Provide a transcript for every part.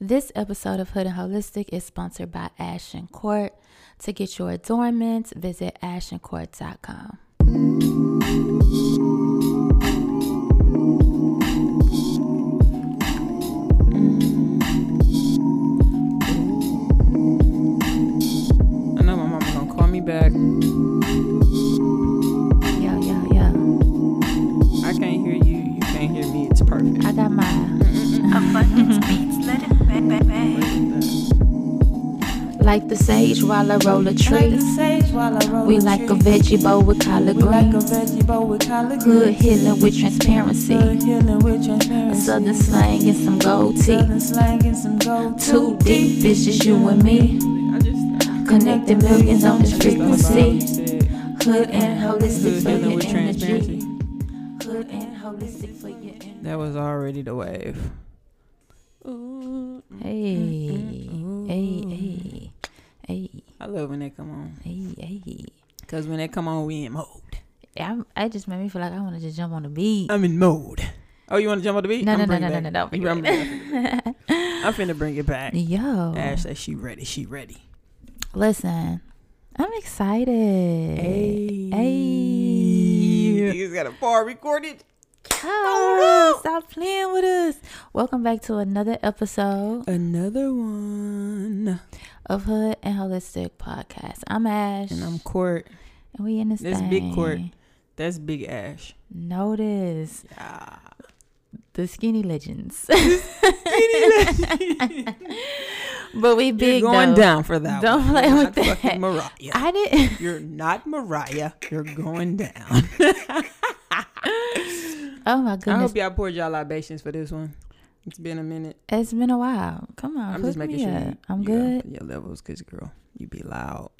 This episode of Hood and Holistic is sponsored by Ashton Court. To get your adornments, visit ashtoncourt.com. bang. like the sage while I roll a tree. the sage while I roll We like a veggie bowl with collard We like a greens. veggie bowl with collard Hood greens. healing with transparency. Healing with A transparency. southern slang and some gold teeth. Southern slang and some gold Too deep, it's just you and me. I just Connecting millions on this I just thought about frequency. what. Hood and holistic for your with transparency. energy. Hood and holistic for your energy. That was already the wave. Hey, hey, hey, hey, I love when they come on. hey, hey. Cause when they come on, we in mode. I'm, I just made me feel like I want to just jump on the beat. I'm in mode. Oh, you want to jump on the beat? No, I'm no, no, no, no, no, no, You bring bring it back. I'm finna bring it back. Yo, Ash said she ready. She ready. listen, I'm excited. Hey. Hey. Niggas got a bar recorded. Oh, stop playing with us. Welcome back to another episode Another one. of Hood and Holistic Podcast. I'm Ash, And I'm Court. and we in this This thing. big Court. That's Big Ash. Notice Yeah. the skinny legends. but we big You're going though. down for that Don't one. play You're with that. Mariah. I didn't. You're not Mariah. You're going down. Oh my goodness! I hope y'all poured y'all libations for this one. It's been a minute. it's been a while. Come on, I'm just making me sure you, I'm you uh, good. got your levels, cause girl, you be loud.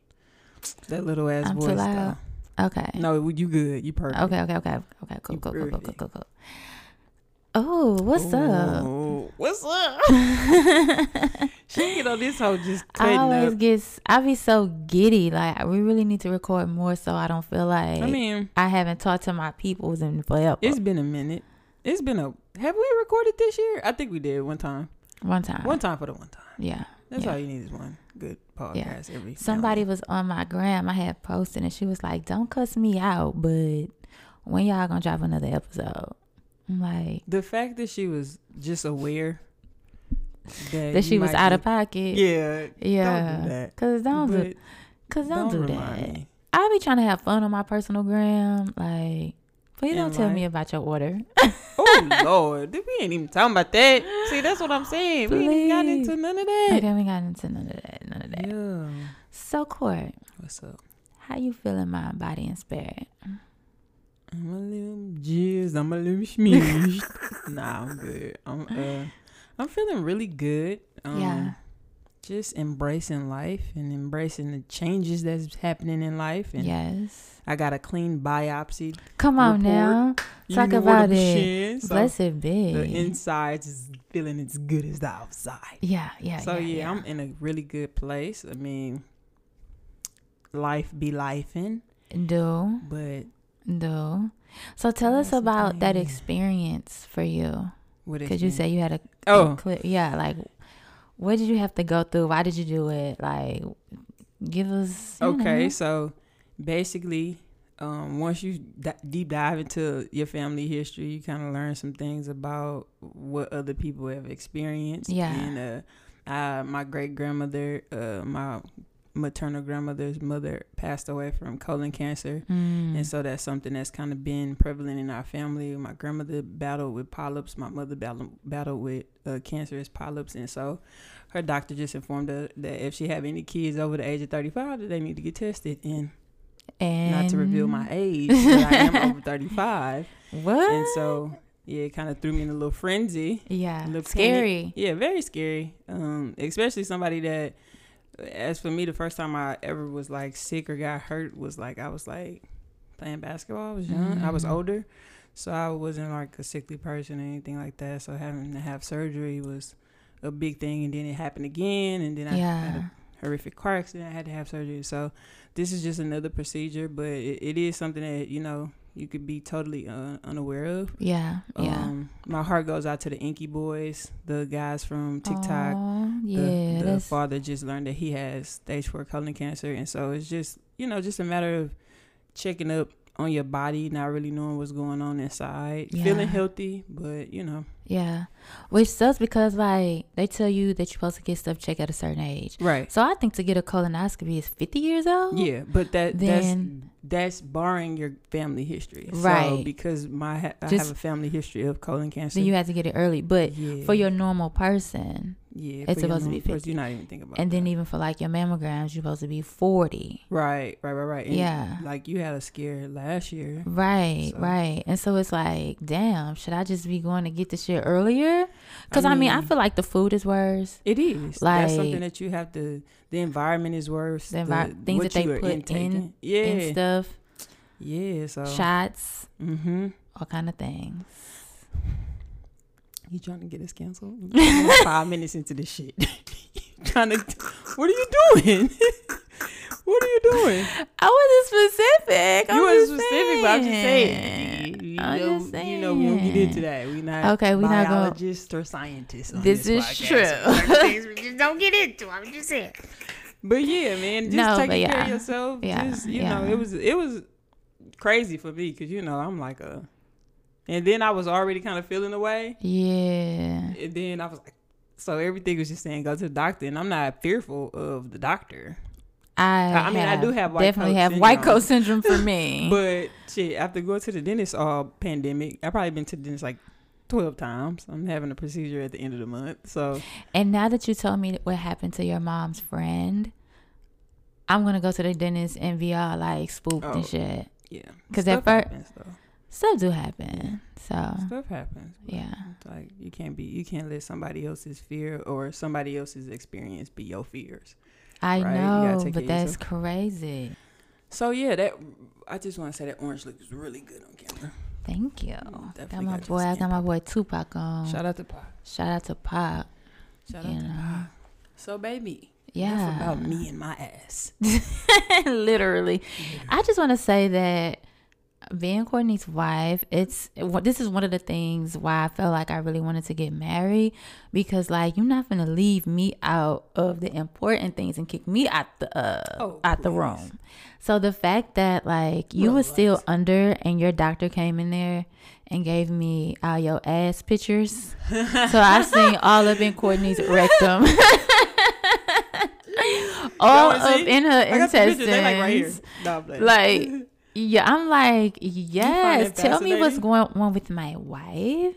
That little ass I'm too voice. loud. Okay. No, you good. You perfect. Okay. Okay. Okay. Okay. Cool. You Cool. Cool. Cool. Cool. Cool. Cool. Oh, what's up? What's up? she get on this hoe just I cutting always up. get. I be so giddy. Like we really need to record more, so I don't feel like I mean, I haven't talked to my peoples in forever. it's been a minute. It's been a. Have we recorded this year? I think we did one time. one time. One time for the one time. Yeah. That's Yeah. all you need is one good podcast every. Somebody was on my gram. I had posted, and she was like, "Don't cuss me out, but when y'all gonna drop another episode?" I'm like, The fact that she was just aware that, that she was out of pocket. Yeah, Yeah. Don't do that. Cause don't do, cause don't, do remind that. me. I be trying to have fun on my personal gram. Like, please In don't tell me about your order. Lord, we ain't even talking about that. See, that's what I'm saying. We ain't got into none of that. okay, we got into none of that. None of that. Yeah. So, Court, What's up? how you feeling, mind, body, and spirit? I'm a little jizz. I'm a little schmeezed. nah, I'm good. I'm uh, I'm feeling really good. Um, Yeah. Just embracing life and embracing the changes that's happening in life. And yes. I got a clean biopsy. Come on report. now. You Talk about it. saying? So Blessed be. the insides is feeling as good as the outside. yeah, yeah. so yeah, yeah, yeah. I'm in a really good place. I mean, life be lifing, Do, but do. So tell us about that experience for you. what Because you say you had a, Oh. a clear, yeah, like, what did you have to go through? Why did you do it? Like, give us. Okay, know. so basically, um, once you d- deep dive into your family history, you kind of learn some things about what other people have experienced. Yeah. And uh, uh, my great grandmother, uh, my maternal grandmother's mother passed away from colon cancer. Mm. And so that's something that's kind of been prevalent in our family. My grandmother battled with polyps. My mother battled, battled with uh, cancerous polyps. And so her doctor just informed her that if she have any kids over the age of 35, that they need to get tested. And, and not to reveal my age, but I am over 35. What? And so, yeah, it kind of threw me in a little frenzy. yeah, scary. Yeah, very scary. Um, especially somebody that, as for me, the first time I ever was like sick or got hurt was like I was like playing basketball. I was young. I was Mm. older, so I wasn't like a sickly person or anything like that. So having to have surgery was a big thing, and then it happened again, and then I had a horrific car accident. I had to have surgery. So this is just another procedure, but it, it is something that you know you could be totally uh, unaware of. Yeah. Yeah. Um, my heart goes out to the Inky Boys, the guys from TikTok. Aw, The- yeah. the, that's, father just learned that he has stage four colon cancer, and so it's just you know just a matter of checking up on your body, not really knowing what's going on inside, Yeah. feeling healthy, but you know, yeah. Which sucks because like they tell you that you're supposed to get stuff checked at a certain age. right. So I think to get a colonoscopy is 50 years old. Yeah, but that Then- that's that's barring your family history, So, Right. because my ha- I Just- have a family history of colon cancer. Then you have to get it early. But yeah, for your normal person, yeah, it's supposed to be normal 50. You're not even thinking about. and then even for like your mammograms, you're supposed to be 40. right, right, right, right. And Yeah. like you had a scare last year. Right, So- right. And so it's like, damn, should I just be going to get the shit earlier? Because I, mean, I mean- feel like the food is worse. It is. That's Like- something that you have to. The environment is worse. The envi- things what that they put intaking. in Yeah. And stuff, Yeah. So. shots, Mm-hmm. all kind of things. You trying to get us canceled? Five minutes into this shit. trying to. What are you doing? what are you doing? I wasn't specific. you wasn't just specific, but I'm just saying. You, I'm know, just you know, we don't get into that. We're not Okay, We're not biologists or scientists. On This this, is podcast. true. Things we just don't get into. I'm just saying. But yeah, man, just No, taking but care of yourself. Yeah, Just you know, it was it was crazy for me because you know I'm like a, and then I was already kind of feeling away, Yeah. and then I was like, so everything was just saying go to the doctor, and I'm not fearful of the doctor, I, I mean, I do have white definitely have white coat syndrome for me. but shit, after going to the dentist all pandemic, I've probably been to the dentist like. 12 times. I'm having a procedure at the end of the month. So, and now that you told me what happened to your mom's friend, I'm gonna go to the dentist and be all like spooked Oh. and shit. Yeah, because at first. fir- happens. Stuff do happen. So Stuff happens. yeah. Like you can't be you can't let somebody else's fear or somebody else's experience be your fears. I Right, know, but that's crazy. So yeah, that I just want to say that orange look was really good on camera. Thank you. Mm, Got my boy. I got my boy Tupac on. Shout out to Pop. Shout out to Pop. Shout out to. Pop. So baby, Yeah. about me and my ass. Literally. I just want to say that being Courtney's wife, it's this is one of the things why I felt like I really wanted to get married because like you're not gonna leave me out of the important things and kick me out the uh Oh, out the room. So the fact that like you were still under and your doctor came in there and gave me all your ass pictures. so I seen all up in Courtney's rectum. all up in her intestines. like right. No, Like, yeah, I'm like, yes. Tell me what's going on with my wife,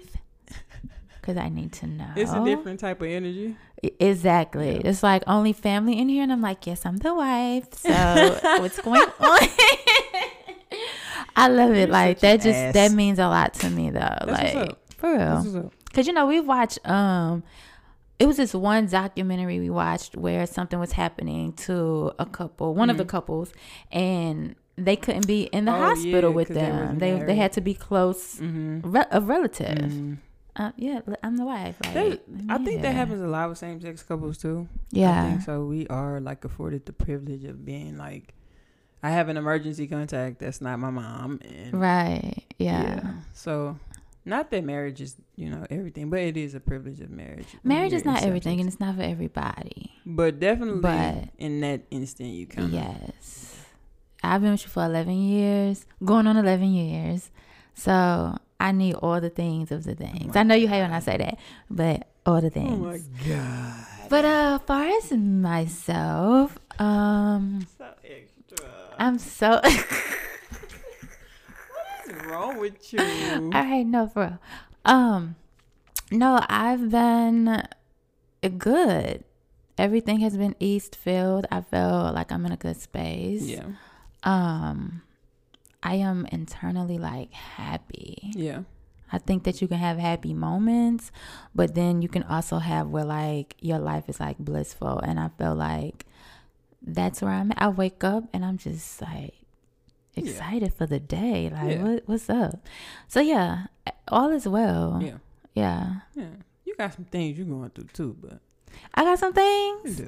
because I need to know. it's a different type of energy. Exactly. Yeah. It's like only family in here, and I'm like, yes, I'm the wife. So what's going on? I love it. You're like that. Just ass. that means a lot to me, though. That's like for real. This is a- Cause you know we've watched um it was this one documentary we watched where something was happening to a couple, one of the couples, and they couldn't be in the Mm-hmm. Oh, hospital yeah, with they them. wasn't They they, had to be close Mhm. re- a relative. Mhm. Uh, yeah, I'm the wife. Like, I think that happens a lot with same sex couples too. Yeah, so. We are like afforded the privilege of being like, I have an emergency contact that's not my mom, and right. Yeah. So, not that marriage is you know everything, but it is a privilege of marriage. Marriage is not everything, and it's not for everybody. but definitely but- in that instant, you of Yes. I've been with you for 11 years, going on 11 years. So I need all the things of the things. my I know you hate when I say that, but all the things. Oh my god! but uh, far as myself, um, So extra. I'm so. What's wrong with you? all right, no, for real. Um, no, I've been good. Everything has been east filled. I feel like I'm in a good space. yeah, um i am internally like happy yeah, i think that you can have happy moments but then you can also have where like your life is like blissful and i feel like that's where i'm at i wake up and i'm just like Yeah. excited for the day like Yeah. what, what's up so yeah all is well yeah, yeah yeah. You got some things you're going through too, but I got some things.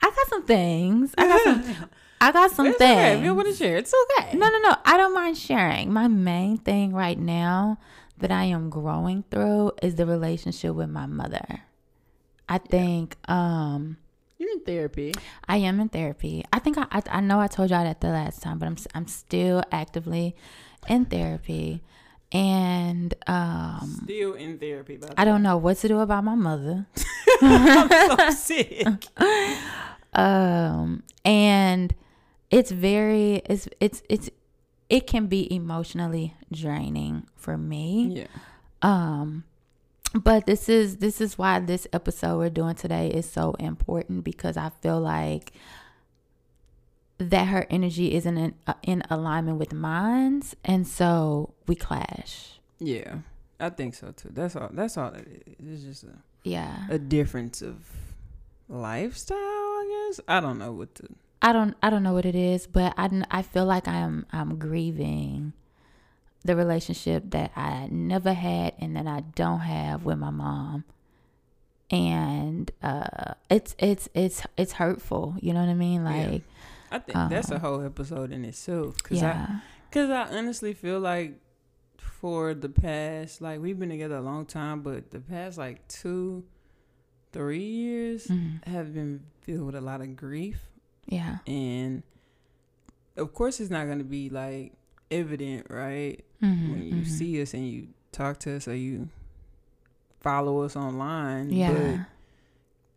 I got some things. I got some. I got some It's things. okay. If you want to share, it's okay. No, no, no. I don't mind sharing. My main thing right now that I am growing through is the relationship with my mother. I think um You're in therapy. I am in therapy. I think I, I I know I told y'all that the last time, but I'm I'm still actively in therapy, and um Still in therapy. By the I don't know what to do about my mother. I'm so sick. um and it's very it's it's it's it can be emotionally draining for me Yeah. um but this is this is why this episode we're doing today is so important because i feel like that her energy isn't in, uh, in alignment with mine's and so we clash Yeah. I think so too. That's all. That's all it is. It's just a, yeah a difference of lifestyle, I guess. I don't know what to. I don't I don't know what it is, but I I feel like I'm I'm grieving the relationship that I never had and that I don't have with my mom. And uh it's it's it's it's hurtful, you know what I mean? Yeah. Like I think that's a Um, whole episode in itself. I, yeah. Cause I honestly feel like for the past, like we've been together a long time, but the past like two, three years Mhm. have been filled with a lot of grief, Yeah. and of course it's not gonna be like evident, right? Mhm, When you mhm. see us and you talk to us or you follow us online, Yeah. but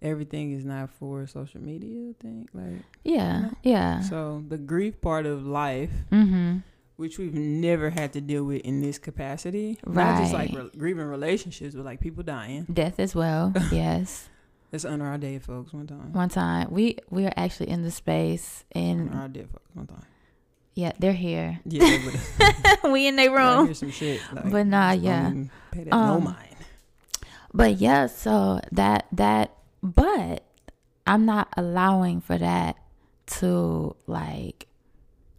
everything is not for social media. I think like Yeah. know? Yeah. so the grief part of life Mhm. which we've never had to deal with in this capacity. Not just like re- grieving relationships, but like people dying. Death as well. yes. Let's honor our dead folks one time. One time we we are actually in the space and Honor our dead folks one time. yeah, they're here. Yeah, we in their room. hear some shit. Like, But nah, yeah. Pay that no Um, mind. But yeah, so that that but I'm not allowing for that to like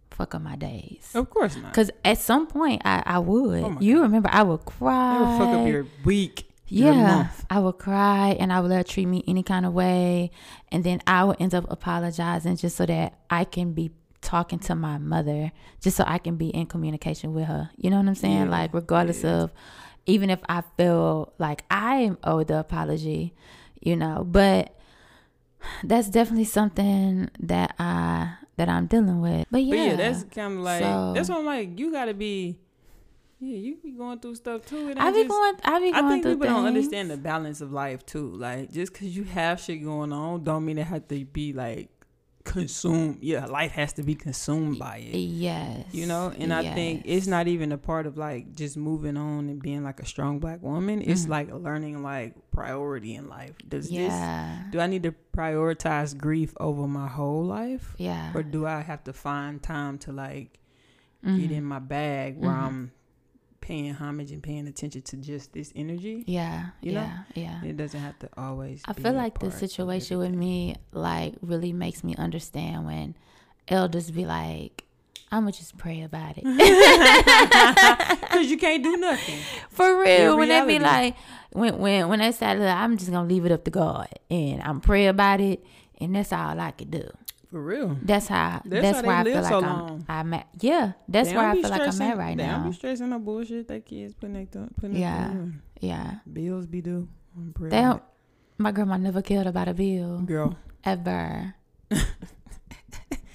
fuck up my days. Of course not. Cause at some point I, I would. Oh you remember I would That cry. would fuck up your week. Yeah. I would cry and I would let her treat me any kind of way, and then I would end up apologizing just so that I can be talking to my mother, just so I can be in communication with her. You know what I'm saying? Yeah, Like regardless yeah. of, even if I feel like I am owed the apology, you know, but that's definitely something that I that I'm dealing with. But yeah, But yeah, that's kind of like So- that's what I'm like. You gotta be. Yeah, you be going through stuff too. It I be just- going. I be going I think people don't understand the balance of life too. Like just because you have shit going on, don't mean it have to be like consumed. Yeah, life has to be consumed by it. Yes, You know, and I think it's not even a part of like just moving on and being like a strong black woman. It's Mhm. like learning like priority in life. Does this do I need to prioritize grief over my whole life, yeah. or do I have to find time to like Mhm. get in my bag where Mhm. I'm paying homage and paying attention to just this energy? Yeah, You know? yeah, yeah. It doesn't have to always. I feel like the situation with me like really makes me understand when elders be like, "I'ma just pray about it." Cause you can't do nothing. For real, when they be like, when when when they say, "Look, I'm just gonna leave it up to God and I'm pray about it," and that's all I can do. For real. That's how. That's That's, how they I live feel like so I'm. I'm at. Yeah, that's They where I feel like I'm at right They don't be stressing no bullshit that kids putting they th- putting Yeah. yeah. Yeah, Bills be due. They don't. My grandma never cared about a bill Girl, ever.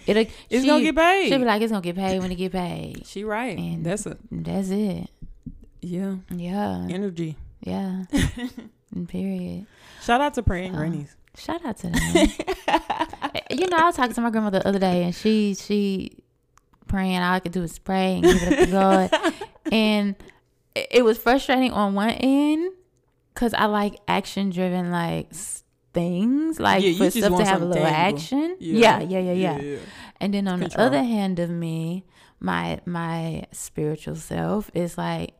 It'll, it's she- gonna get paid. She'll be like, it's gonna get paid when it get paid. she right. And- That's a That's it. yeah Yeah. energy. Yeah. Period. Shout out to praying grannies. Shout out to them. you know, I was talking to my grandmother the other day and she she praying all I could do is pray and give it up to God. and it, was frustrating on one end because I like action driven like things, like Yeah, for stuff to have a little tangible. action. Yeah, yeah, yeah, yeah. yeah. And then on Control. the other hand of me, my my spiritual self is like,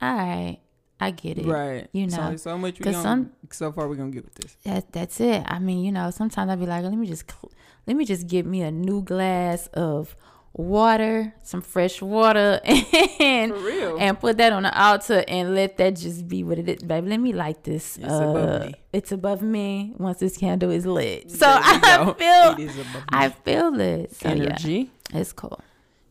all right, I get it. Right. You So, know, so much we gonna, some- so far we're gonna get with this. That that's it. I mean, you know, sometimes I'd be like, let me just let me just get me a new glass of water, some fresh water, and and put that on the altar and let that just be what it is, baby. Let me light this. It's uh, above me. It's above me once this candle is lit. So I feel, It is above I feel it. So energy. yeah, it's cool.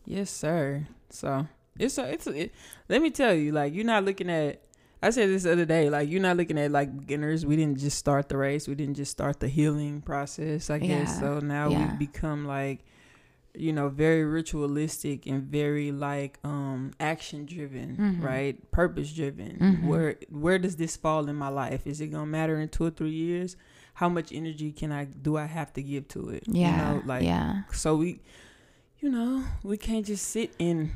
Yes, sir. So it's a, it's a, it, let me tell you, like you're not looking at. I said this the other day, like you're not looking at like beginners. We didn't just start the race. We didn't just start the healing process. I guess Yeah. so. Now Yeah. we become like, you know, very ritualistic and very like um action driven, Mhm. right? Purpose driven. Mhm. Where where does this fall in my life? Is it gonna matter in two or three years? How much energy can I do I have to give to it? Yeah, You know, like yeah, so we, you know, we can't just sit in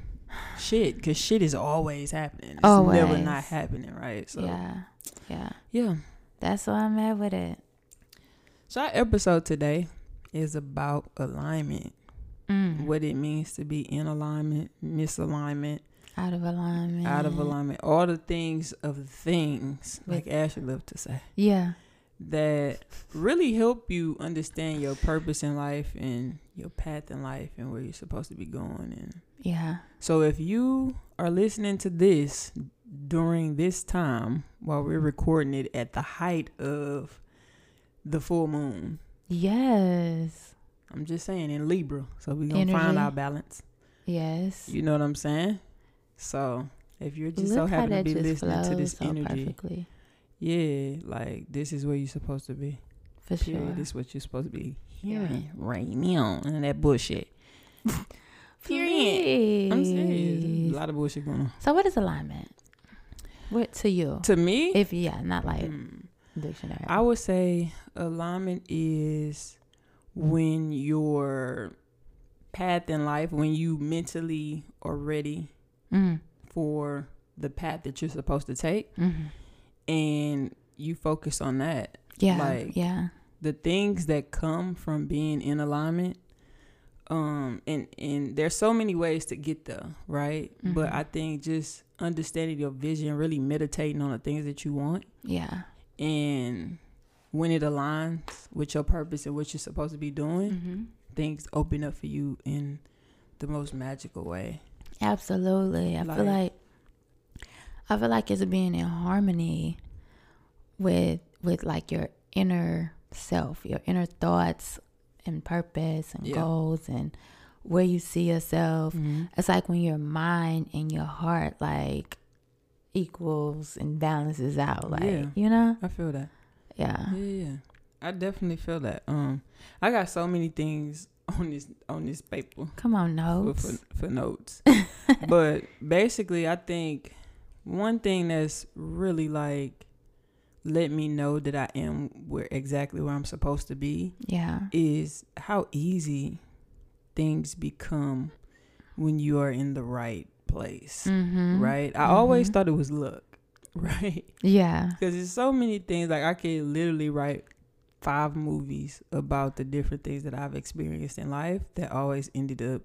shit because shit is always happening. It's never not happening, right? So yeah. yeah, yeah. That's where I'm at with it. So our episode today is about alignment, Mm. what it means to be in alignment, misalignment, Out of alignment. out of alignment, all the things of things, like Ashley loved to say, Yeah. that really help you understand your purpose in life and your path in life and where you're supposed to be going and Yeah. So if you are listening to this during this time while we're recording it at the height of the full moon, Yes. I'm just saying in Libra. So we're gonna find our balance. Yes. You know what I'm saying? So if you're just so Look how happy to be listening to this so energy, perfectly. yeah, like this is where you're supposed to be. For Period. sure. This is what you're supposed to be hearing right now. And that bullshit. Period. I'm serious. There's a lot of bullshit going on. So what is alignment? What to you? To me, If yeah, not like hmm, dictionary. I would say alignment is when your path in life, when you mentally are ready mm. for the path that you're supposed to take, hmm and you focus on that. Yeah. Like- yeah. The things that come from being in alignment, um, and and there's so many ways to get there, right? But Mhm. I think just understanding your vision, really meditating on the things that you want, Yeah. and when it aligns with your purpose and what you're supposed to be doing, hmm things open up for you in the most magical way. Absolutely. I feel Like- like I feel like it's being in harmony with with like your inner self, your inner thoughts and purpose and Yeah. goals and where you see yourself. Mm-hmm. It's like when your mind and your heart like equals and balances out. Like Yeah. you know? I feel that. Yeah. Yeah, yeah. I definitely feel that. Um, I got so many things on this on this paper Come on, for, notes. for, for notes, but basically, I think one thing that's really like let me know that I am where exactly where I'm supposed to be Yeah. is how easy things become when you are in the right place, Mm-hmm. right? I always Mhm. thought it was luck, right? Yeah. Because there's so many things. Like I could literally write five movies about the different things that I've experienced in life that always ended up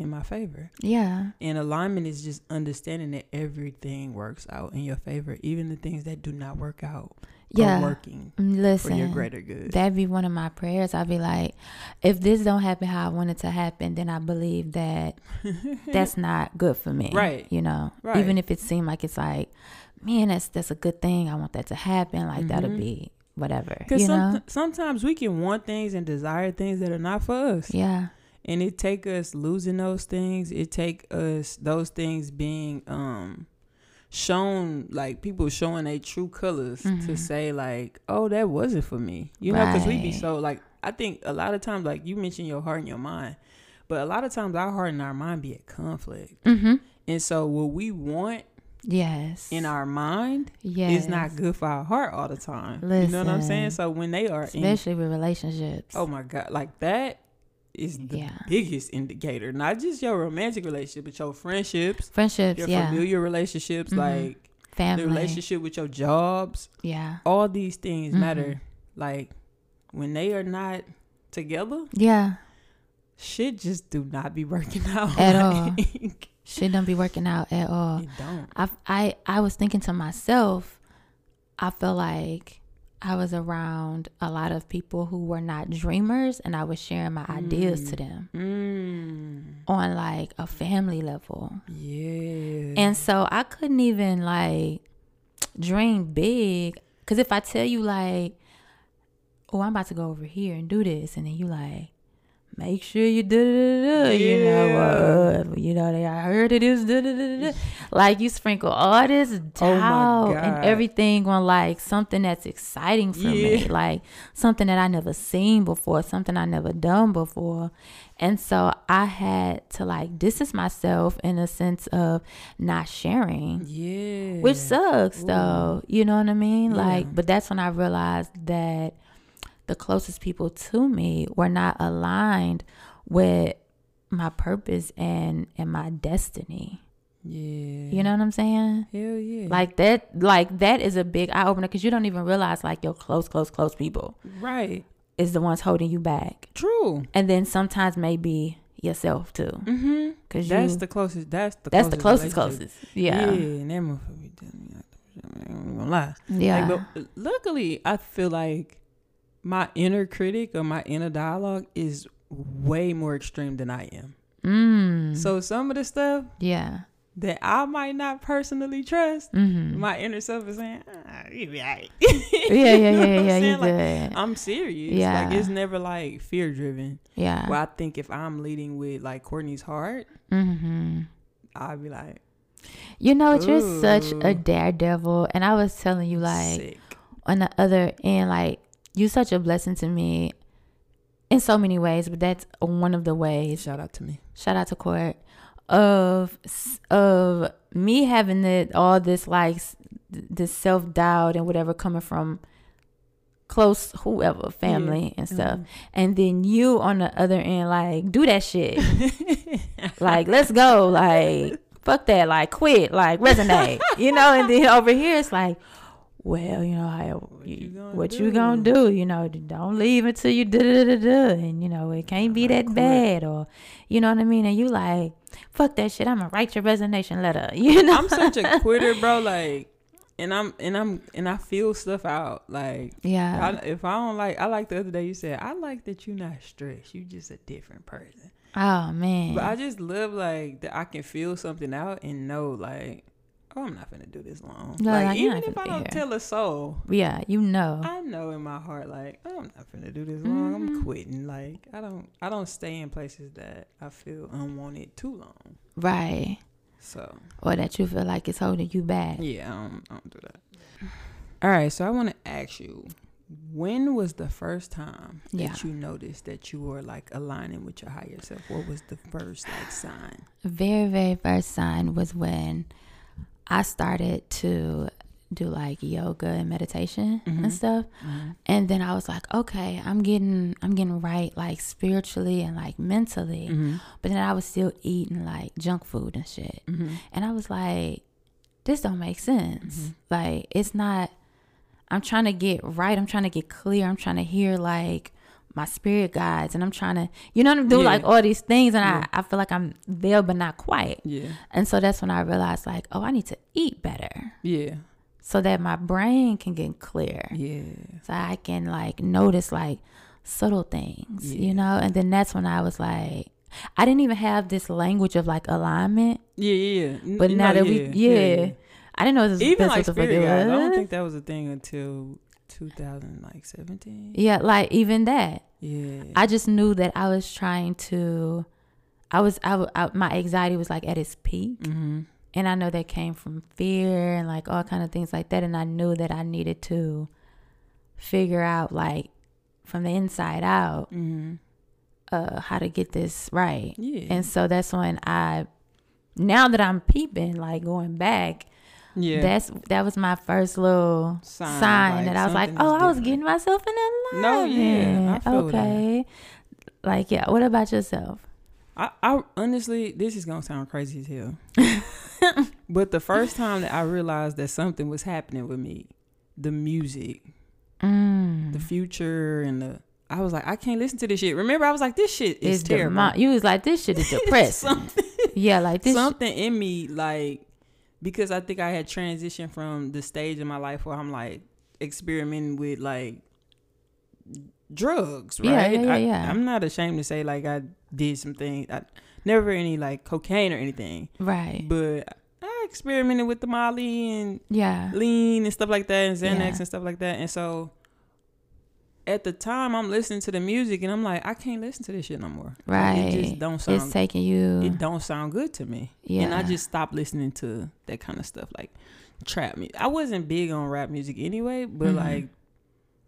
in my favor. Yeah. And alignment is just understanding that everything works out in your favor, even the things that do not work out Yeah. are working Mm, Listen. for your greater good. That'd be one of my prayers. I'd be like, if this don't happen how I want it to happen, then I believe that that's not good for me. Right. You know, Right. even if it seemed like it's like, man, that's that's a good thing. I want that to happen. Like that'll Mhm. be whatever. Because You know. sometimes we can want things and desire things that are not for us. Yeah. And it take us losing those things it take us those things being um shown like people showing their true colors to Mhm. say like oh that wasn't for me you know because we be so like i think a lot of times like you mentioned your heart and your mind but a lot of times our heart and our mind be at conflict Mm-hmm. and so what we want Yes. in our mind yes. is not good for our heart all the time you know what i'm saying so when they are in especially with relationships. Oh my god, like that is the Yeah. biggest indicator. Not just your romantic relationship, but your friendships, friendships. your yeah. familiar relationships, Mhm. like Family. the relationship with your jobs. Yeah. All these things Mhm. matter. Like when they are not together, Yeah. shit just do not be working out At all. Shit don't be working out at all. It don't. I I I was thinking to myself, I feel like I was around a lot of people who were not dreamers, and I was sharing my ideas to them. Mm. Mm. on like a family level. Yeah. And so I couldn't even like dream big. Cause if I tell you like, oh, I'm about to go over here and do this, and then you like, make sure you do da you know, uh, you know, they I heard it is da da da da. Like you sprinkle all this Oh doubt God. and everything on like something that's exciting for me, like something that I never seen before, something I never done before. And so I had to like distance myself in a sense of not sharing yeah. which sucks though you know what i mean Yeah. like but that's when i realized that the closest people to me were not aligned with my purpose and and my destiny Yeah. you know what i'm saying Hell yeah. like that like that is a big eye-opener because you don't even realize like your close close close people right. is the ones holding you back True. and then sometimes maybe yourself too Mm-hmm. because That's you the closest. That's the. that's the closest closest yeah Yeah. yeah, And that motherfucker be telling me. I ain't gonna lie. Like, but luckily, I feel like my inner critic or my inner dialogue is way more extreme than I am. mm, So some of the stuff yeah that I might not personally trust, mm-hmm. my inner self is saying, ah, you be alright. yeah, yeah, You know yeah, what I'm yeah, Like. I'm serious. Like Yeah. it's never like fear driven. yeah. Well, I think if I'm leading with like Courtney's heart, hmm I'll be like, You know, what? you're such a daredevil, and I was telling you like sick. on the other end, like you're such a blessing to me in so many ways, but that's one of the ways. Shout out to me. Shout out to Court. Of of me having the all this like this self doubt and whatever coming from close whoever family and stuff. Mhm. and then you on the other end like do that shit. Like let's go. Like fuck that. Like quit. Like resonate. You know and then over here it's like well you know how you you, gonna what do? you gonna do you know don't leave until you da da da da and you know it can't be that bad or you know what i mean and you like fuck that shit i'm gonna write your resignation letter you know I'm such a quitter, bro. Like, and I'm and I'm and I feel stuff out. Like, yeah I, if I don't like, I like the other day you said I like that you're not stressed. You just a different person. oh man But I just love like that I can feel something out and know like, oh, I'm not gonna do this long. No, like even if I don't tell a soul, yeah you know I know in my heart like, oh, I'm not gonna do this long. I'm Mhm. quitting. Like I don't I don't stay in places that I feel unwanted too long. right So or that you feel like it's holding you back yeah, I don't, I don't do that. All right, so I want to ask you, when was the first time that you noticed that you were like aligning with your higher self? What was the first like sign? very very first sign was when i started to do like yoga and meditation Mhm. and stuff and then i was like okay i'm getting i'm getting right like spiritually and like mentally Mm-hmm. but then i was still eating like junk food and shit Mm-hmm. and i was like this don't make sense Mhm. like it's not i'm trying to get right i'm trying to get clear i'm trying to hear like my spirit guides and i'm trying to you know i'm doing Yeah. like all these things and Yeah. I, I feel like i'm there but not quite Yeah. and so that's when i realized like oh i need to eat better Yeah. so that my brain can get clear Yeah. so i can like notice like subtle things Yeah. you know and then that's when i was like i didn't even have this language of like alignment Yeah. Yeah. yeah. But you now know, that we yeah, i didn't know this Even like spirit it guides, I don't think that was a thing until 2017. yeah like even that Yeah. i just knew that i was trying to i was I my anxiety was like at its peak mm-hmm. and i know that came from fear and like all kind of things like that and i knew that i needed to figure out like from the inside out Mm-hmm. uh how to get this right Yeah. and so that's when i now that i'm peeping like going back yeah. that's that was my first little Sign, sign, like, that i was like oh i was different. getting myself in a No, yeah, I feel that. okay like yeah what about yourself I, I honestly, this is gonna sound crazy as hell. but the first time that I realized that something was happening with me, the music, mm. the future, and the I was like, I can't listen to this shit. Remember, I was like, this shit is It's terrible. demo- you was like this shit is depressing yeah like this something in me, like because I think I had transitioned from the stage in my life where I'm like experimenting with like drugs, right? yeah, yeah, I, yeah. I'm not ashamed to say like I did some things. I never any like cocaine or anything, Right. but I experimented with the Molly and Yeah. lean and stuff like that and Xanax Yeah. and stuff like that. And so at the time I'm listening to the music and I'm like, I can't listen to this shit no more. Like, Right. it just don't sound It's taking you. it don't sound good to me. yeah. And I just stopped listening to that kind of stuff like trap music. I wasn't big on rap music anyway, but Mhm. like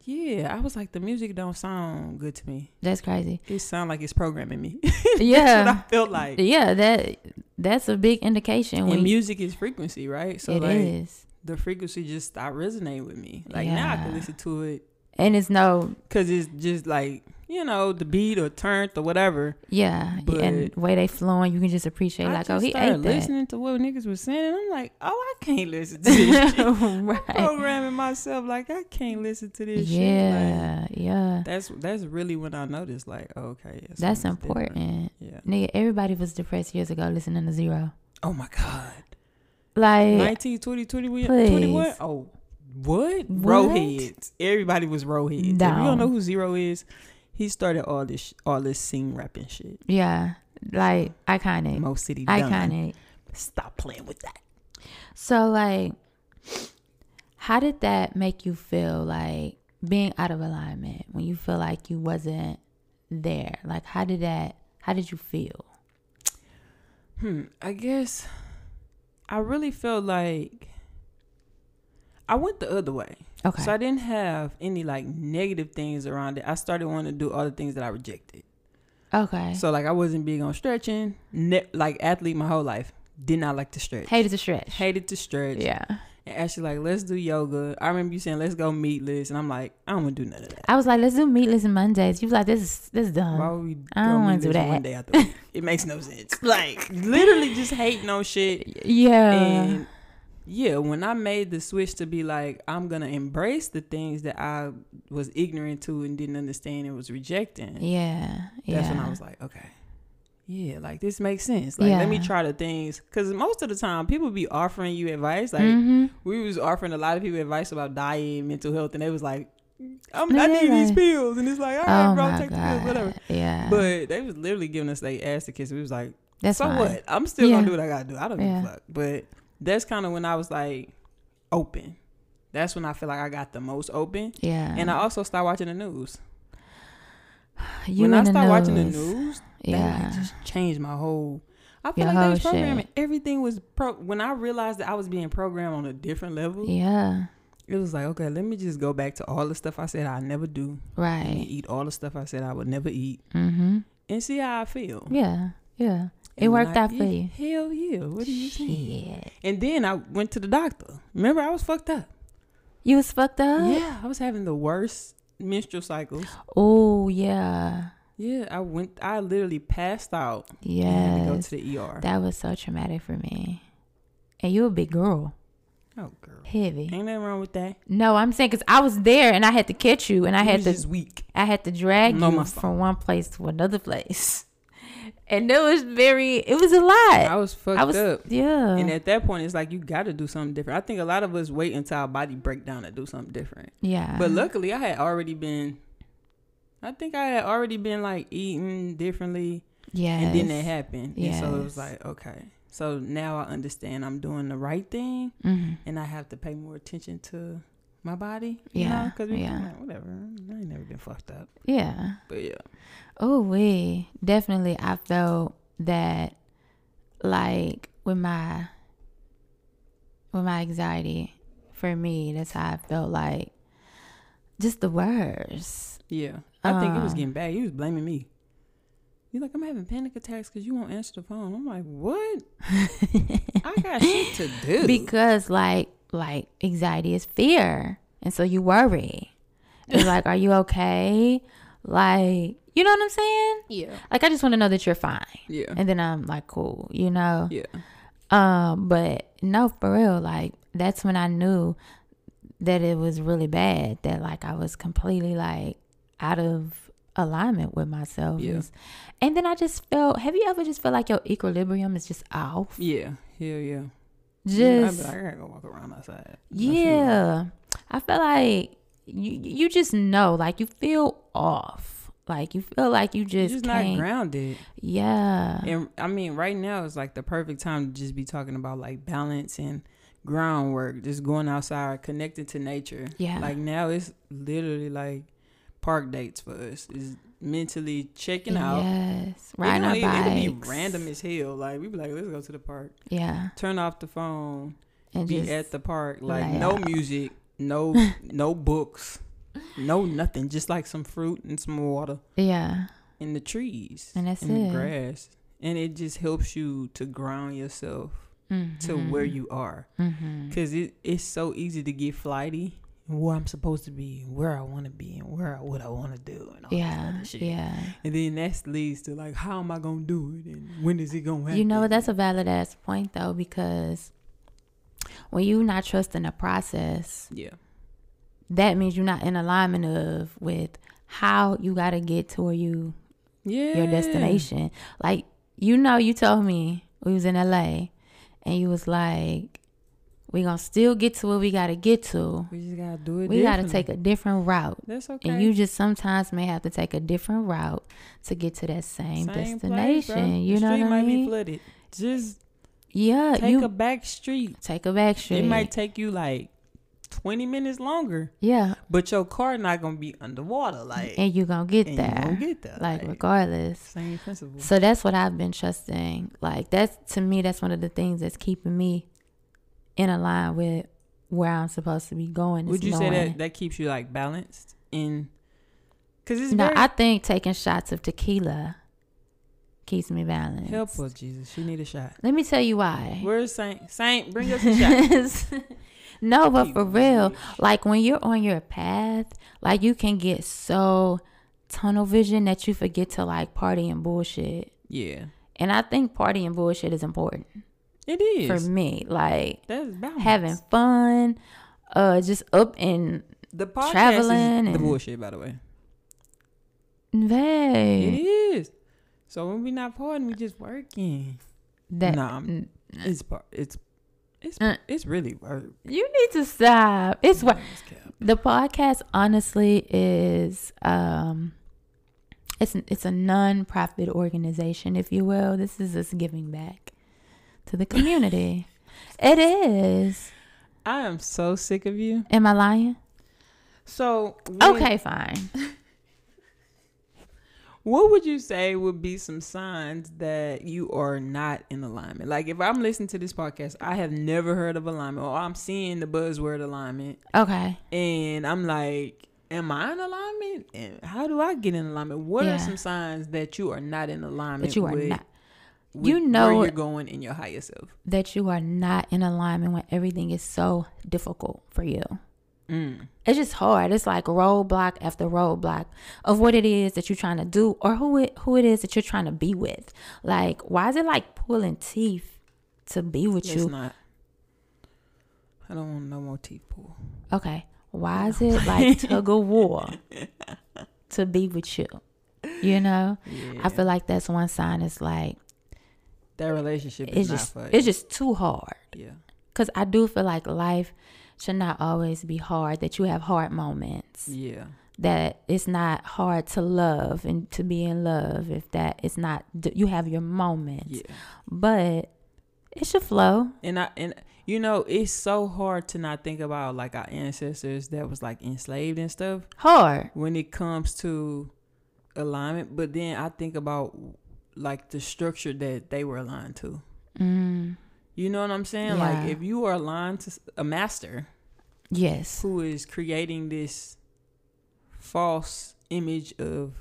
yeah, I was like the music don't sound good to me. That's crazy. It sound like it's programming me. Yeah. That's what I felt like. yeah. That that's a big indication when And music is frequency, right? So it like is. the frequency just stopped resonating with me. Like now I can listen to it and it's no because it's just like you know the beat or turned or whatever. yeah and But- way they flowing you can just appreciate I like oh, just oh he started ate that listening to what niggas was saying, and I'm like, oh, I can't listen to this right Programming myself like I can't listen to this shit. Like, yeah yeah that's that's really when I noticed like, oh, okay, yeah, that's something's different. important Yeah. nigga everybody was depressed years ago listening to zero Oh my god. like 19, 20, 21, Please. 21? Oh, what? What? Rowheads. Everybody was rowheads. If you don't know who Zero is, he started all this all this scene rapping shit. yeah like iconic Most City done. iconic Stop playing with that. So like how did that make you feel like being out of alignment when you feel like you wasn't there? Like how did that how did you feel? Hmm. I guess I really felt like I went the other way. Okay. So I didn't have any like negative things around it. I started wanting to do all the things that I rejected. okay. So like I wasn't big on stretching. Ne- like athlete my whole life. Did not like to stretch. Hated to stretch. Hated to stretch. Yeah. And actually like let's do yoga. I remember you saying let's go meatless, and I'm like I don't want to do none of that. I was like, let's do meatless and Mondays. You was like, this is this is Why dumb. would we I don't wanna do meatless one that. day after? It makes no sense. Like literally just hating on shit. Yeah. And yeah, when I made the switch to be like, I'm gonna embrace the things that I was ignorant to and didn't understand and was rejecting. yeah. Yeah. That's when I was like, okay, yeah, like this makes sense. Like, let me try the things because most of the time people be offering you advice. Like, Mhm. we was offering a lot of people advice about diet, mental health, and they was like, I need these pills, and it's like, all right, Oh bro, take the pills, whatever. Yeah. But they was literally giving us they ass to kiss. We was like, That's so fine. what? I'm still Yeah. gonna do what I gotta do. I don't give Yeah. a fuck. But that's kind of when I was like open. That's when I feel like I got the most open. Yeah. And I also started watching the news. you when I started watching the news. that Yeah. just changed my whole. I feel Your like they was programming. shit. Everything was pro. When I realized that I was being programmed on a different level, Yeah. it was like, okay, let me just go back to all the stuff I said I never do, and Right. eat all the stuff I said I would never eat, Mm-hmm. and see how I feel. Yeah. Yeah. It And worked I- out for yeah, you. Hell yeah! What are you saying? And then I went to the doctor. Remember, I was fucked up. You was fucked up? Yeah, I was having the worst menstrual cycles. Oh yeah. Yeah, I went. I literally passed out. had to go to the ER. That was so traumatic for me. And you a big girl. oh, girl, Heavy. ain't nothing wrong with that. No, I'm saying because I was there and I had to catch you and I You had to weak. I had to drag No, you from one place to another place. And it was very it was a lot. I was fucked I was up. yeah. And at that point, it's like you got to do something different. I think a lot of us wait until our body break down to do something different. yeah. But luckily, I had already been. I think I had already been like eating differently, yeah. and then that happened. And so it was like, okay. So now I understand I'm doing the right thing, Mhm. and I have to pay more attention to my body. Yeah, Because yeah. like, whatever. I ain't never been fucked up. Yeah. But yeah. Oh, we definitely. I felt that, like with my, with my anxiety, for me, that's how I felt like, just the worst. Yeah. I think it was Um, getting bad. He was blaming me. He's like, I'm having panic attacks because you won't answer the phone. I'm like, what? I got shit to do. because like like anxiety is fear, and so you worry. It's like, are you okay? Like, you know what I'm saying? yeah. Like, I just want to know that you're fine, Yeah. and then I'm like, cool, you know. Yeah. Um, but no, for real, like that's when I knew that it was really bad. That like I was completely like out of alignment with myself. Yeah. And then I just felt. Have you ever just felt like your equilibrium is just off? Yeah. Yeah. yeah Just like, I gotta go walk around outside. Yeah. I feel like you you just know, like you feel off. Like you feel like you just You're just, not grounded. yeah. And I mean, right now is like the perfect time to just be talking about like balance and groundwork, just going outside, connected to nature. Yeah. Like now it's literally like park dates for us. Is mentally checking out. Yes. Riding our don't It'll be random as hell. Like we be like, let's go to the park. Yeah. Turn off the phone. And be at the park. Like no out. music, no no books, no nothing. Just like some fruit and some water yeah. In the trees And that's it. the grass. And it just helps you to ground yourself to where you are. Mm-hmm. Because it, it's so easy to get flighty. Where I'm supposed to be, where I want to be, and where I, what I want to do, and all Yeah. other shit. Yeah. And then that leads to like, how am I gonna do it, and when is it gonna happen? You know, that's a valid ass point though, because when you not trusting the process, yeah, that means you're not in alignment of with how you gotta get to where you yeah, your destination. Like, you know, you told me we was in LA and you was like, we gonna still get to where we gotta get to. We just gotta do it. We gotta take a different route. That's okay. And you just sometimes may have to take a different route to get to that same, Same destination. bro. you the know street what I might be mean? flooded. Just Yeah, take you a back street. take a back street. It might take you like twenty minutes longer, yeah, but your car not gonna be underwater. Like, and you gonna get and there. you gonna get there. like regardless. same principle. So that's what I've been trusting. Like that's to me, that's one of the things that's keeping me in a line with where I'm supposed to be going. Would you say that that keeps you like balanced in? Because it's No, very I think taking shots of tequila keeps me balanced. help her, Jesus. She need a shot. Let me tell you why. Where's Saint? Saint, bring us a shot. no, but for real, like when you're on your path, like you can get so tunnel vision that you forget to like party and bullshit. Yeah, And I think party and bullshit is important it is. for me. Like That's having fun, uh, just up and the podcast traveling is the bullshit. By the way, Vay. it is. So when we not partying, we just working. That Nah, It's part. It's it's Uh. it's really work. you need to stop. It's what the podcast honestly is. Um, it's it's a non-profit organization, if you will. This is us giving back to the community. it is. I am so sick of you. Am I lying? So when- Okay, fine. What would you say would be some signs that you are not in alignment? Like if I'm listening to this podcast, I have never heard of alignment, or I'm seeing the buzzword alignment, Okay. and I'm like, "Am I in alignment? And how do I get in alignment? What Yeah. are some signs that you are not in alignment? That you are with, not with You know where you're going in your higher self. that you are not in alignment when everything is so difficult for you. Mm. it's just hard. It's like roadblock after roadblock of what it is that you're trying to do or who it who it is that you're trying to be with. Like, why is it like pulling teeth to be with It's you? not. I don't want no more teeth pull. Okay. Why is it like tug of war to be with you? You know? Yeah, I feel like that's one sign it's like that relationship it's is not just for it's just too hard. yeah. Cause I do feel like life should not always be hard, that you have hard moments. Yeah. that it's not hard to love and to be in love if that it's not you have your moments Yeah. but it should flow And I and you know, it's so hard to not think about like our ancestors that was like enslaved and stuff hard when it comes to alignment. But then I think about like the structure that they were aligned to. mm, You know what I'm saying? Like if you are aligned to a master yes who is creating this false image of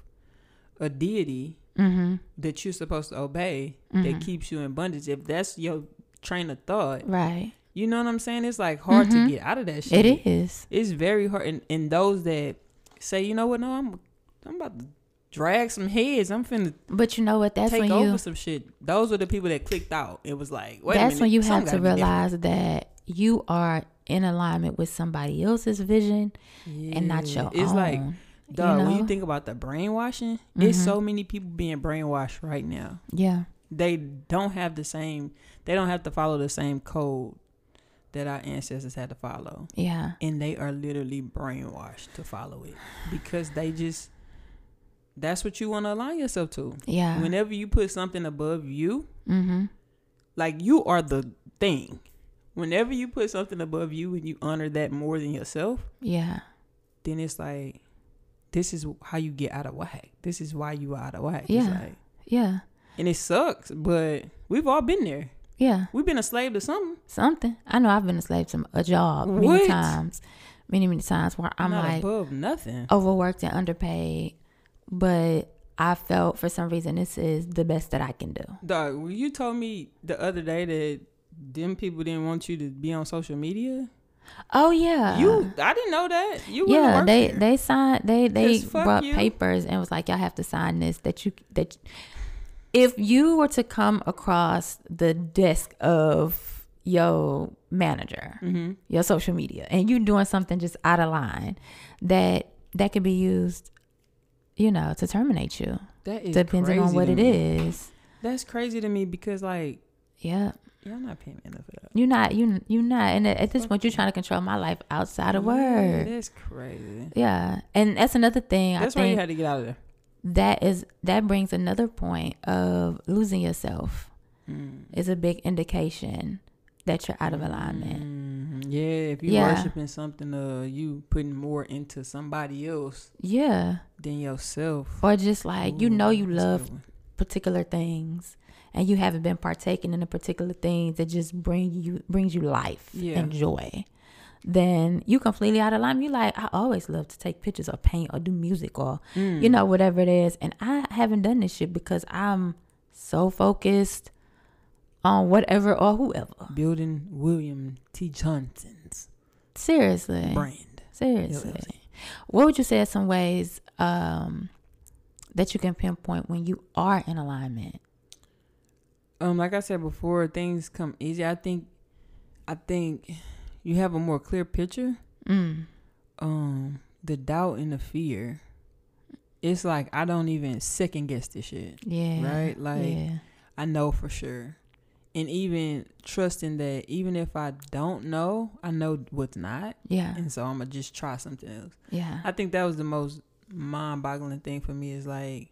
a deity mm-hmm that you're supposed to obey Mhm. that keeps you in bondage, if that's your train of thought, right you know what I'm saying? It's like hard Mhm. to get out of that shit. it is It's very hard. And, and those that say, you know what, no, I'm I'm about to drag some heads. I'm finna but you know what that's take when over you some shit. Those were the people that clicked out. It was like, wait that's minute, when you have to realize that you are in alignment with somebody else's vision different. and not your It's own It's like, you dog, when you think about the brainwashing, it's Mhm. so many people being brainwashed right now. yeah They don't have the same. They don't have to follow the same code that our ancestors had to follow. Yeah. And they are literally brainwashed to follow it because they just that's what you want to align yourself to. Yeah. Whenever you put something above you, mm-hmm. like you are the thing. Whenever you put something above you and you honor that more than yourself, Yeah. then it's like this is how you get out of whack. This is why you are out of whack. It's Yeah. like, Yeah. and it sucks, but we've all been there. Yeah. We've been a slave to something. Something. I know I've been a slave to a job many times. Many, many times where I'm not like above nothing. overworked and underpaid. But I felt for some reason this is the best that I can do. Dog, when you told me the other day that them people didn't want you to be on social media, Oh yeah. you I didn't know that. You yeah, they there. they signed they they brought you. papers and was like y'all have to sign this that you that if you were to come across the desk of your manager, Mhm. your social media, and you doing something just out of line, that that could be used, you know, to terminate you, That is depending on what it me. is. That's crazy to me because like Yeah, y'all not paying me enough for that. you're not you you're not, and at this point, you're trying to control my life outside of work. that's crazy. Yeah, and that's another thing. That's I why think you had to get out of there. that is that brings another point of losing yourself Mm. is a big indication that you're out of alignment. Mhm. Yeah, if you Yeah. worshiping something, uh, you putting more into somebody else Yeah. than yourself. Or just like you know you love particular things and you haven't been partaking in the particular things that just bring you brings you life Yeah. and joy. Then you completely out of line. You like, I always love to take pictures or paint or do music or Mm. you know, whatever it is. And I haven't done this shit because I'm so focused on whatever or whoever. building William T. Johnson's Seriously. brand. Seriously. LLC. What would you say are some ways um, that you can pinpoint when you are in alignment? Um, like I said before, things come easy. I think, I think, you have a more clear picture. Mm. Um, the doubt and the fear. It's like I don't even second guess this shit. Yeah. Right? Like, yeah. I know for sure. And even trusting that even if I don't know, I know what's not. Yeah. And so I'm to just try something else. Yeah. I think that was the most mind boggling thing for me is like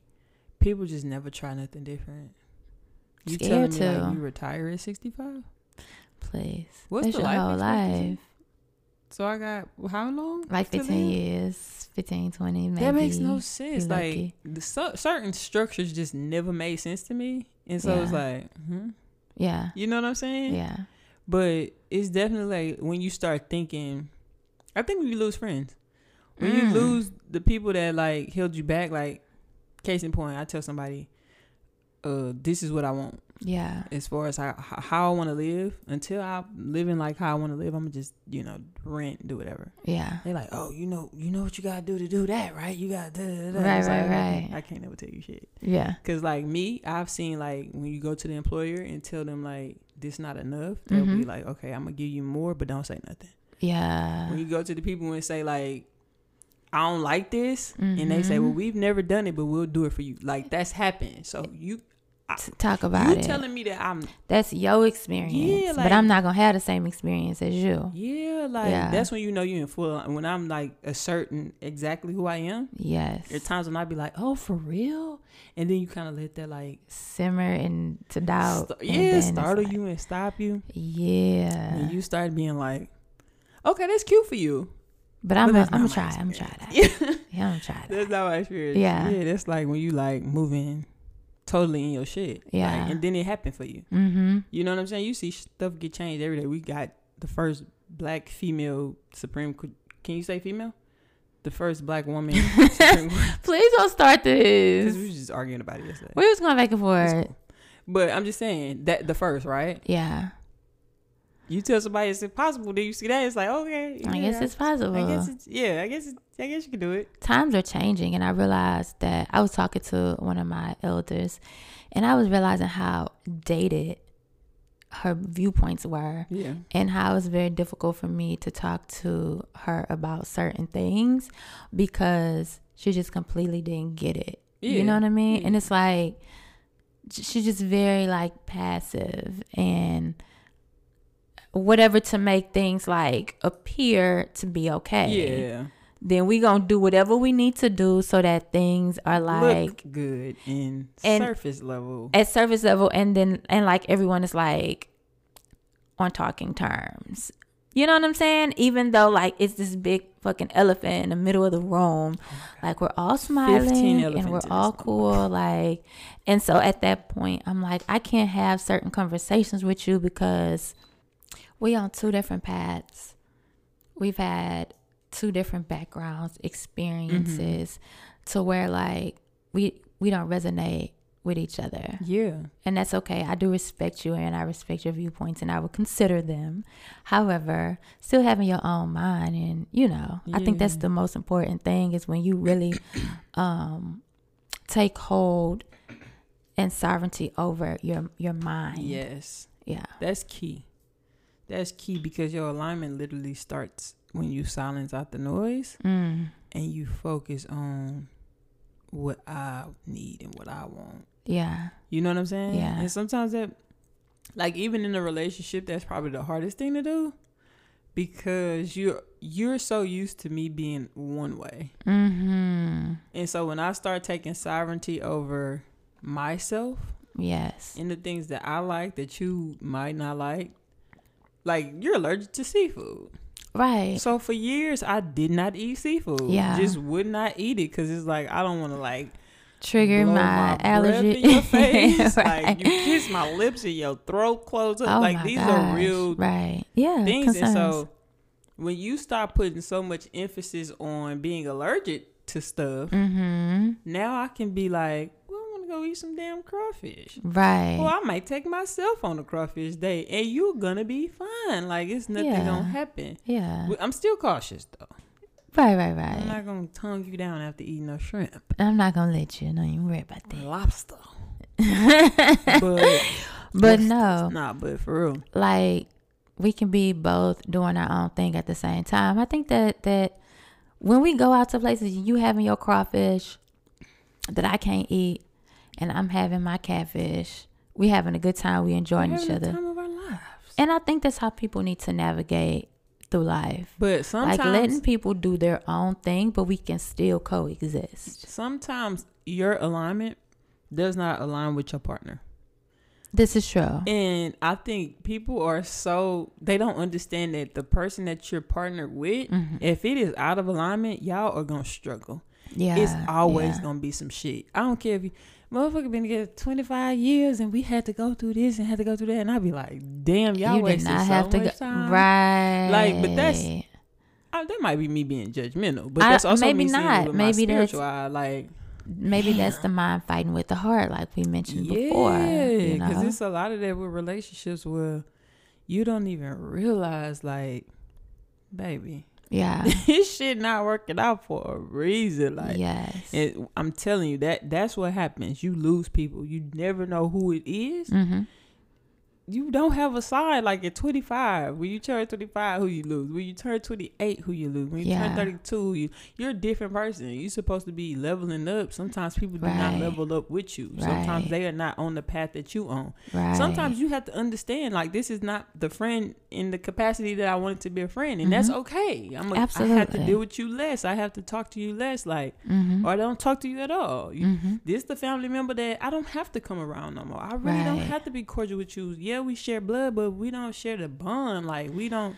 people just never try nothing different. You Scared telling me like you retire at 65? Please. What's That's the your life whole life. So I got how long? Like 15 live? years, 15, 20, maybe. That makes no sense. Like the cer- certain structures just never made sense to me, and so it's Yeah. like, hmm Yeah. you know what I'm saying? Yeah. But it's definitely like when you start thinking, I think when you lose friends, when you Mm. lose the people that like held you back, like case in point, I tell somebody, uh, this is what I want Yeah. as far as how how I want to live. Until I'm living like how I want to live, I'm gonna just you know rent, do whatever. Yeah. They're like, oh, you know, you know what you gotta do to do that, right? You gotta da, da, da. Right, It's like, right, I can't- right. I can't never tell you shit. Yeah. Cause like me, I've seen like when you go to the employer and tell them like this not enough, they'll be Mhm. like, okay, I'm gonna give you more, but don't say nothing. Yeah. When you go to the people and say like, I don't like this, and they say, Mhm. well, we've never done it, but we'll do it for you. Like that's happened. So you T- talk about you it. telling me that I'm That's your experience. Yeah, like, but I'm not gonna have the same experience as you. yeah, like Yeah. that's when you know you're in full. When I'm like asserting exactly who I am. Yes. There are times when I'd be like, oh, for real, and then you kind of let that like Simmer and to doubt. st- yeah startle like, you and stop you. Yeah. And you start being like, okay, that's cute for you. but I'm But gonna, I'm gonna try. I'm gonna try that. experience. Yeah, I'm gonna try that. That's not my experience. Yeah. Yeah, that's like when you like moving totally in your shit. Like, Yeah. and then it happened for you. Mm-hmm. You know what I'm saying? You see stuff get changed every day. We got the first black female Supreme Court. Can you say female? The first black woman Please don't start Because we this. was just arguing about it yesterday. We was going back and forth. cool. But I'm just saying that the first, right? Yeah. You tell somebody it's impossible, then you see that it's like, okay, I yeah, guess it's possible. I guess it's yeah. I guess I guess you can do it. times are changing and i realized that i was talking to one of my elders and i was realizing how dated her viewpoints were Yeah. and how it was very difficult for me to talk to her about certain things because she just completely didn't get it you know what i mean Yeah. and it's like she's just very like passive and whatever to make things like appear to be okay. Yeah. Then we gonna do whatever we need to do so that things are like Look good in And- surface level. at service level and then and like everyone is like on talking terms. You know what I'm saying? Even though like it's this big fucking elephant in the middle of the room, oh like we're all smiling and we're all cool, like. And so at that point, I'm like, I can't have certain conversations with you because we on two different paths. We've had two different backgrounds, experiences, to where like we we don't resonate with each other Yeah. and that's okay. I do respect you and I respect your viewpoints and I will consider them. However, still having your own mind and you know, I think that's the most important thing is when you really um take hold and sovereignty over your your mind. Yes. Yeah. That's key. That's key because your alignment literally starts when you silence out the noise Mm. and you focus on what I need and what I want. Yeah. You know what I'm saying? Yeah. And sometimes that, like even in a relationship, that's probably the hardest thing to do, because you're you're so used to me being one way, Mhm. and so when I start taking sovereignty over myself Yes. and the things that I like that you might not like, like you're allergic to seafood. Right. So for years I did not eat seafood. Yeah. Just would not eat it because it's like I don't want to like Trigger my, breath allergy. your face. right. Like you kiss my lips and your throat close up. oh like my these gosh. are real right. Yeah. things. concerns. And so when you start putting so much emphasis on being allergic to stuff, Mhm. now I can be like, go eat some damn crawfish. Right. Well, I might take myself on a crawfish day, and you're gonna be fine. Like it's nothing Yeah. gonna happen. yeah. I'm still cautious though. Right, right, right. I'm not gonna tongue you down after eating no shrimp, I'm not gonna let you. Don't even worry about that. lobster. but But no, nah, but for real, like we can be both doing our own thing at the same time. I think that that when we go out to places, you having your crawfish that I can't eat, and I'm having my catfish. We having a good time. We enjoying each other, time of our lives. and I think that's how people need to navigate through life. But sometimes, like letting people do their own thing, but we can still coexist. sometimes your alignment does not align with your partner. This is true. And I think people are so they don't understand that the person that you're partnered with, Mhm. if it is out of alignment, y'all are gonna struggle. Yeah, it's always yeah. gonna be some shit. I don't care if you motherfucker been together twenty five years and we had to go through this and had to go through that and I'd be like, damn, y'all you wasted not so have to much go time. right. Like, but that's- Uh, that might be me being judgmental, but I- that's also maybe me not. with Maybe my that's- eye. Like, maybe that's the mind fighting with the heart, like we mentioned before. yeah, You because know? it's a lot of that with relationships where you don't even realize, like, baby, yeah, this shit not working out for a reason. Like, yes, it, I'm telling you that that's what happens. You lose people. You never know who it is. hmm You don't have a side. Like at 25, when you turn 25, who you lose. When you turn 28, who you lose. When you Yeah. turn 32, you you're a different person. You're supposed to be leveling up. Sometimes people do not level up with you. Sometimes they are not on the path that you on. right. Sometimes you have to understand, like this is not the friend in the capacity that I wanted to be a friend, and that's Mhm. okay. I'm a, I have to deal with you less. I have to talk to you less, like, hmm or I don't talk to you at all. You, hmm this the family member that I don't have to come around no more. I really don't have to be cordial with you. Yeah, we share blood, but we don't share the bond. Like we don't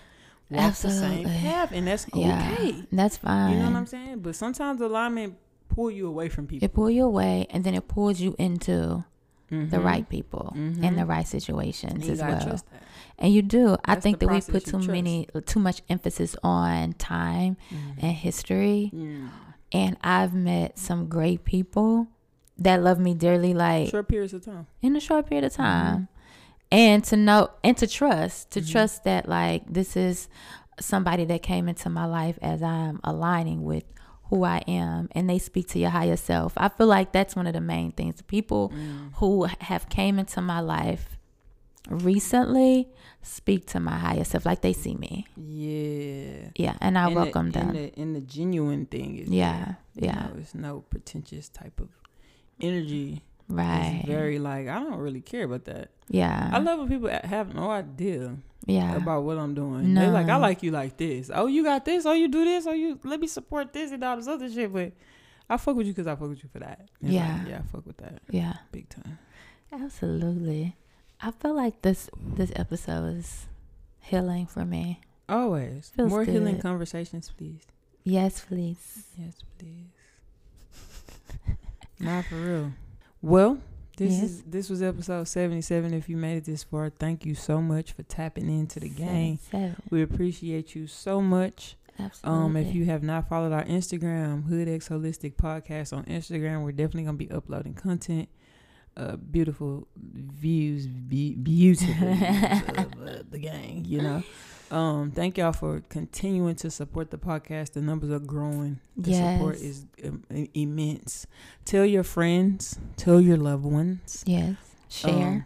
walk the same path, and that's Yeah, okay. that's fine. You know what I'm saying? But sometimes alignment pull you away from people. It pull you away, and then it pulls you into the Mhm. right people Mhm. and the right situations as well. And you do. I think that we put too many, too much emphasis on time Mhm. and history. Mm. And I've met some great people that love me dearly, like Short periods of time. in a short period of Mm-hmm. time. And to know and to trust, to Mhm. trust that like this is somebody that came into my life as I'm aligning with who I am and they speak to your higher self. I feel like that's one of the main things. The people Mm. who have came into my life recently speak to my higher self like they see me. Yeah. Yeah, and I And welcome the, them. And the, and the genuine thing is Yeah. You yeah. know, it's no pretentious type of energy Right. It's very like I don't really care about that. yeah. I love when people have no idea yeah. about what I'm doing. No. They're like, I like you like this. Oh, you got this. Oh, you do this. Oh, you let me support this and all this other shit. But I fuck with you because I fuck with you for that. It's Yeah. like, yeah, I fuck with that yeah. big time. Absolutely. I feel like this this episode is healing for me. Always Feels more healing conversations, please. Yes, please. Yes, please. Not for real. Well, this Yes. is this was episode seventy seven. If you made it this far, thank you so much for tapping into the game. We appreciate you so much. Absolutely. Um, if you have not followed our Instagram, Hood X Holistic Podcast on Instagram, we're definitely gonna be uploading content. Uh, beautiful views, be- beautiful views of uh, the gang. You know. Um, thank y'all for continuing to support the podcast. The numbers are growing. The support is um, immense. Tell your friends. Tell your loved ones. yes. Share. Um,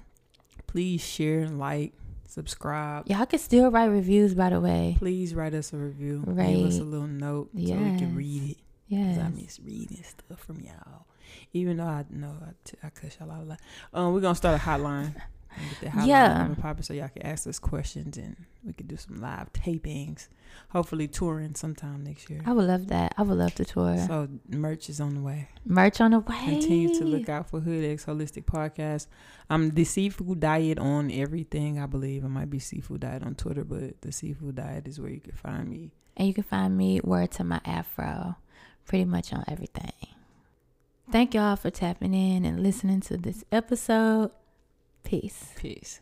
please share, like, subscribe. Y'all can still write reviews, by the way. Please write us a review. Right. Give us a little note yes. so we can read it. Yes. I miss reading stuff from y'all. Even though I know I, t- I cuss y'all out a lot. Um, we're gonna start a hotline. And Get the hotline Yeah. and popping so y'all can ask us questions and we could do some live tapings. Hopefully touring sometime next year. I would love that. I would love to tour. So merch is on the way. Merch on the way. Continue to look out for Hood X Holistic Podcast. I'm the seafood diet on everything. I believe It might be seafood diet on Twitter, but the seafood diet is where you can find me. And you can find me word to my afro pretty much on everything. Thank y'all for tapping in and listening to this episode. Peace. Peace.